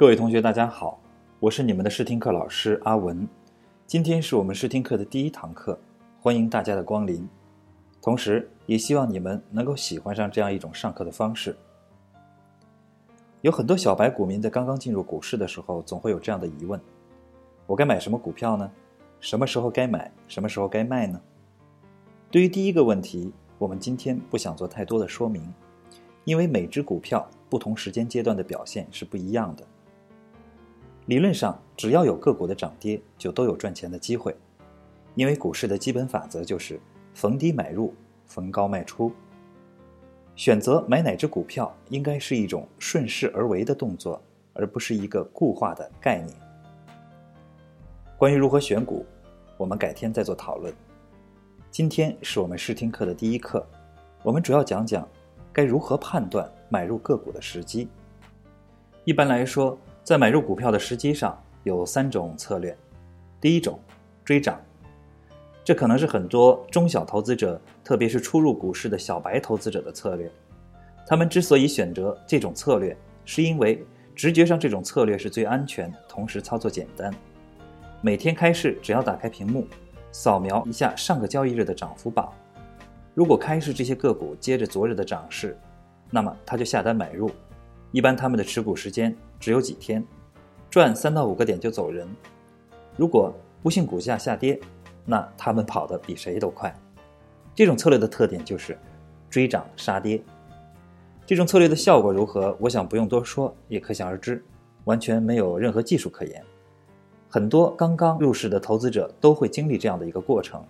各位同学，大家好，我是你们的试听课老师阿文。今天是我们试听课的第一堂课，欢迎大家的光临。同时，也希望你们能够喜欢上这样一种上课的方式。有很多小白股民在刚刚进入股市的时候，总会有这样的疑问：我该买什么股票呢？什么时候该买？什么时候该卖呢？对于第一个问题，我们今天不想做太多的说明，因为每只股票不同时间阶段的表现是不一样的。理论上，只要有个股的涨跌，就都有赚钱的机会，因为股市的基本法则就是逢低买入，逢高卖出。选择买哪只股票，应该是一种顺势而为的动作，而不是一个固化的概念。关于如何选股，我们改天再做讨论。今天是我们试听课的第一课，我们主要讲讲该如何判断买入个股的时机。一般来说，在买入股票的时机上有三种策略。第一种，追涨，这可能是很多中小投资者，特别是初入股市的小白投资者的策略。他们之所以选择这种策略，是因为直觉上这种策略是最安全，同时操作简单。每天开市，只要打开屏幕。扫描一下上个交易日的涨幅榜，如果开市这些个股接着昨日的涨势，那么他就下单买入。一般他们的持股时间只有几天，赚三到五个点就走人。如果不幸股价下跌，那他们跑得比谁都快。这种策略的特点就是追涨杀跌。这种策略的效果如何？我想不用多说，也可想而知，完全没有任何技术可言。很多刚刚入市的投资者都会经历这样的一个过程，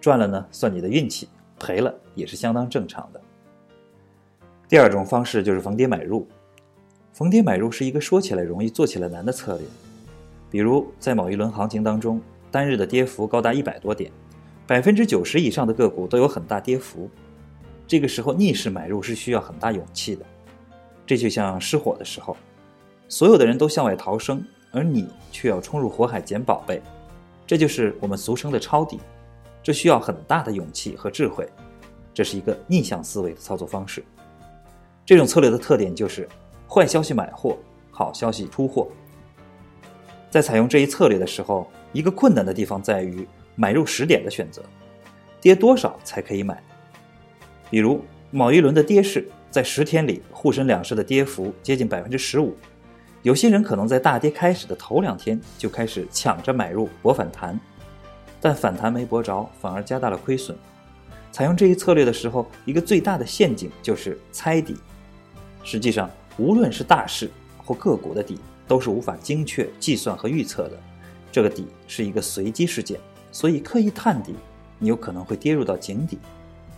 赚了呢算你的运气，赔了也是相当正常的。第二种方式就是逢跌买入，逢跌买入是一个说起来容易做起来难的策略。比如在某一轮行情当中，单日的跌幅高达一百多点，百分之九十以上的个股都有很大跌幅，这个时候逆势买入是需要很大勇气的。这就像失火的时候，所有的人都向外逃生。而你却要冲入火海捡宝贝，这就是我们俗称的抄底，这需要很大的勇气和智慧，这是一个逆向思维的操作方式。这种策略的特点就是坏消息买货，好消息出货。在采用这一策略的时候，一个困难的地方在于买入时点的选择，跌多少才可以买？比如某一轮的跌势，在十天里沪深两市的跌幅接近百分之十五。有些人可能在大跌开始的头两天就开始抢着买入博反弹，但反弹没博着，反而加大了亏损。采用这一策略的时候，一个最大的陷阱就是猜底。实际上，无论是大势或个股的底，都是无法精确计算和预测的。这个底是一个随机事件，所以刻意探底，你有可能会跌入到井底，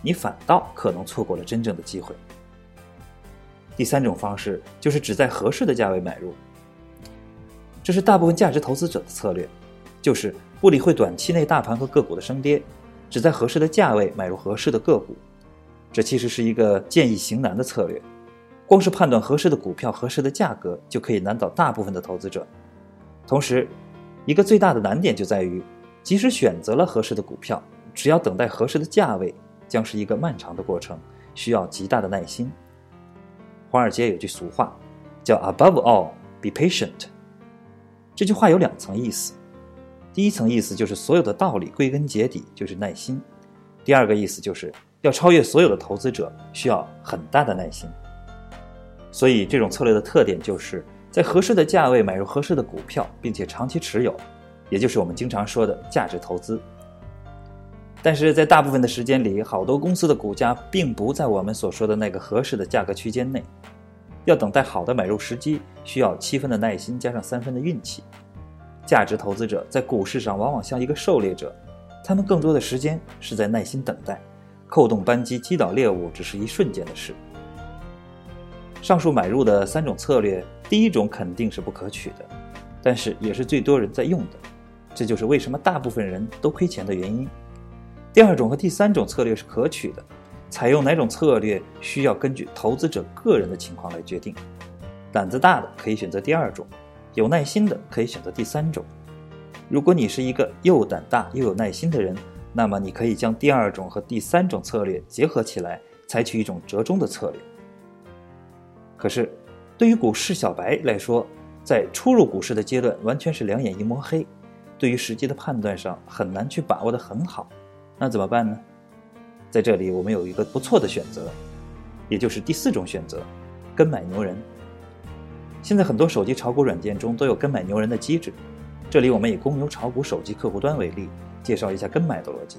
你反倒可能错过了真正的机会。第三种方式就是只在合适的价位买入，这是大部分价值投资者的策略，就是不理会短期内大盘和个股的升跌，只在合适的价位买入合适的个股。这其实是一个见易行难的策略，光是判断合适的股票、合适的价格就可以难倒大部分的投资者。同时，一个最大的难点就在于，即使选择了合适的股票，只要等待合适的价位，将是一个漫长的过程，需要极大的耐心。华尔街有句俗话，叫 “Above all, be patient”。这句话有两层意思。第一层意思就是所有的道理归根结底就是耐心；第二个意思就是要超越所有的投资者需要很大的耐心。所以这种策略的特点就是在合适的价位买入合适的股票，并且长期持有，也就是我们经常说的价值投资。但是在大部分的时间里，好多公司的股价并不在我们所说的那个合适的价格区间内。要等待好的买入时机，需要七分的耐心加上三分的运气。价值投资者在股市上往往像一个狩猎者，他们更多的时间是在耐心等待，扣动扳机击倒猎物只是一瞬间的事。上述买入的三种策略，第一种肯定是不可取的，但是也是最多人在用的，这就是为什么大部分人都亏钱的原因。第二种和第三种策略是可取的，采用哪种策略需要根据投资者个人的情况来决定。胆子大的可以选择第二种，有耐心的可以选择第三种。如果你是一个又胆大又有耐心的人，那么你可以将第二种和第三种策略结合起来，采取一种折中的策略。可是，对于股市小白来说，在初入股市的阶段，完全是两眼一抹黑，对于时机的判断上很难去把握的很好，那怎么办呢？在这里，我们有一个不错的选择，也就是第四种选择，跟买牛人。现在很多手机炒股软件中都有跟买牛人的机制，这里我们以公牛炒股手机客户端为例，介绍一下跟买的逻辑。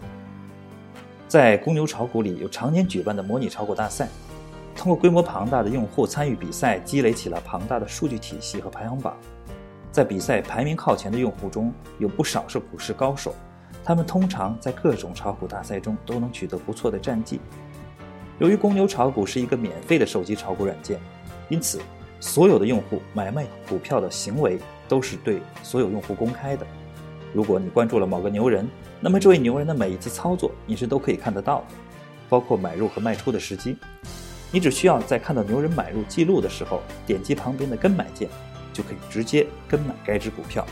在公牛炒股里，有常年举办的模拟炒股大赛。通过规模庞大的用户参与比赛，积累起了庞大的数据体系和排行榜。在比赛排名靠前的用户中，有不少是股市高手，他们通常在各种炒股大赛中都能取得不错的战绩。由于公牛炒股是一个免费的手机炒股软件，因此所有的用户买卖股票的行为都是对所有用户公开的。如果你关注了某个牛人，那么这位牛人的每一次操作你是都可以看得到的，包括买入和卖出的时机。你只需要在看到牛人买入记录的时候，点击旁边的跟买键，就可以直接跟买该只股票。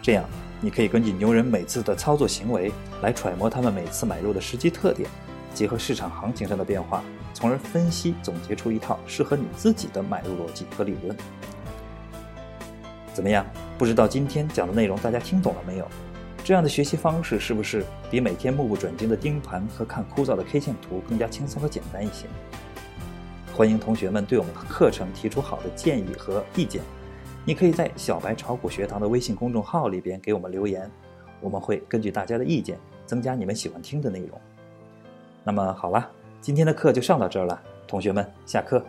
这样，你可以根据牛人每次的操作行为来揣摩他们每次买入的实际特点，结合市场行情上的变化，从而分析总结出一套适合你自己的买入逻辑和理论。怎么样？不知道今天讲的内容大家听懂了没有？这样的学习方式是不是比每天目不转睛的盯盘和看枯燥的 K 线图更加轻松和简单一些？欢迎同学们对我们的课程提出好的建议和意见，你可以在小白炒股学堂的微信公众号里边给我们留言，我们会根据大家的意见增加你们喜欢听的内容。那么好了，今天的课就上到这儿了，同学们下课。